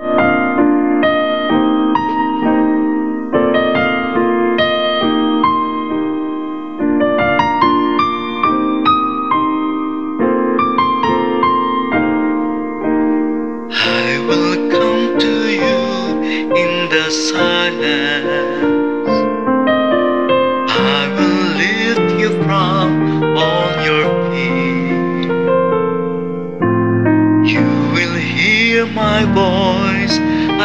I will come to you in the silence. My voice.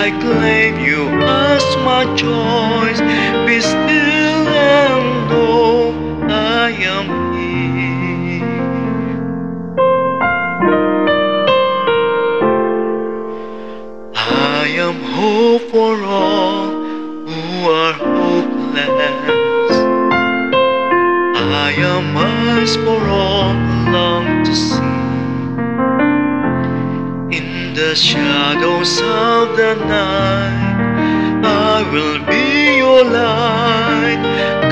I claim you as my choice. Be still and know I am here. I am hope for all who are hopeless. I am eyes for all long to see. In the shadows of the night, I will be your light.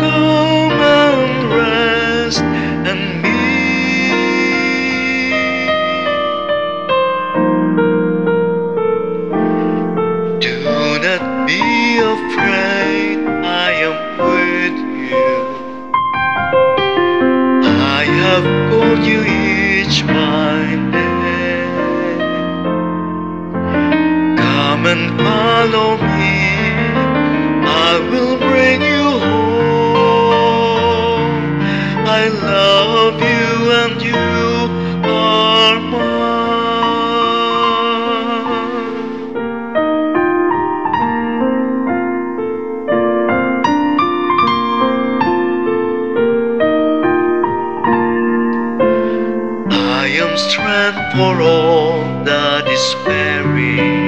Follow me, I will bring you home. I love you and you are mine. I am strength for all that is weary,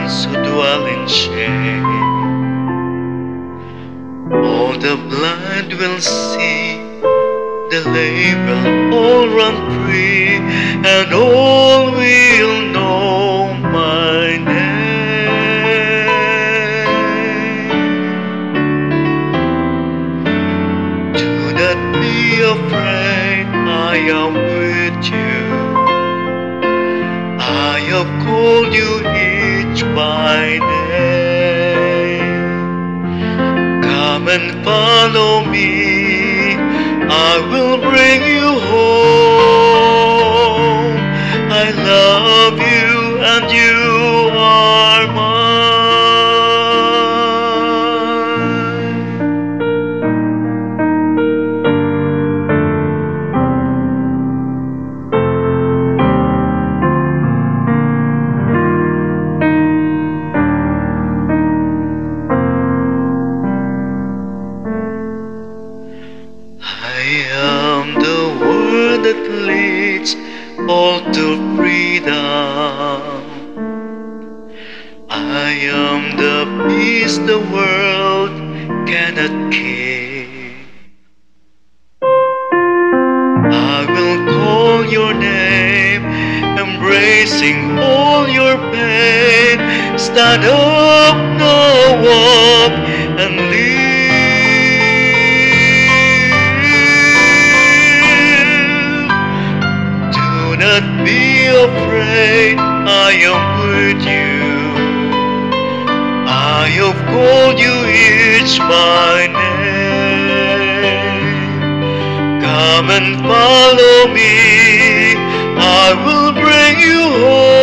ones who dwell in shame. All the blind will see, the lame will all run free, and all will know my name. Do not be afraid, I am with you. I have called you each by name. Come and follow me, I will bring you home. Am the word that leads all to freedom. I am the peace the world cannot keep. I will call your name, embracing all your pain. Stand up, now up, not be afraid, I am with you. I have called you each by name. Come and follow me, I will bring you home.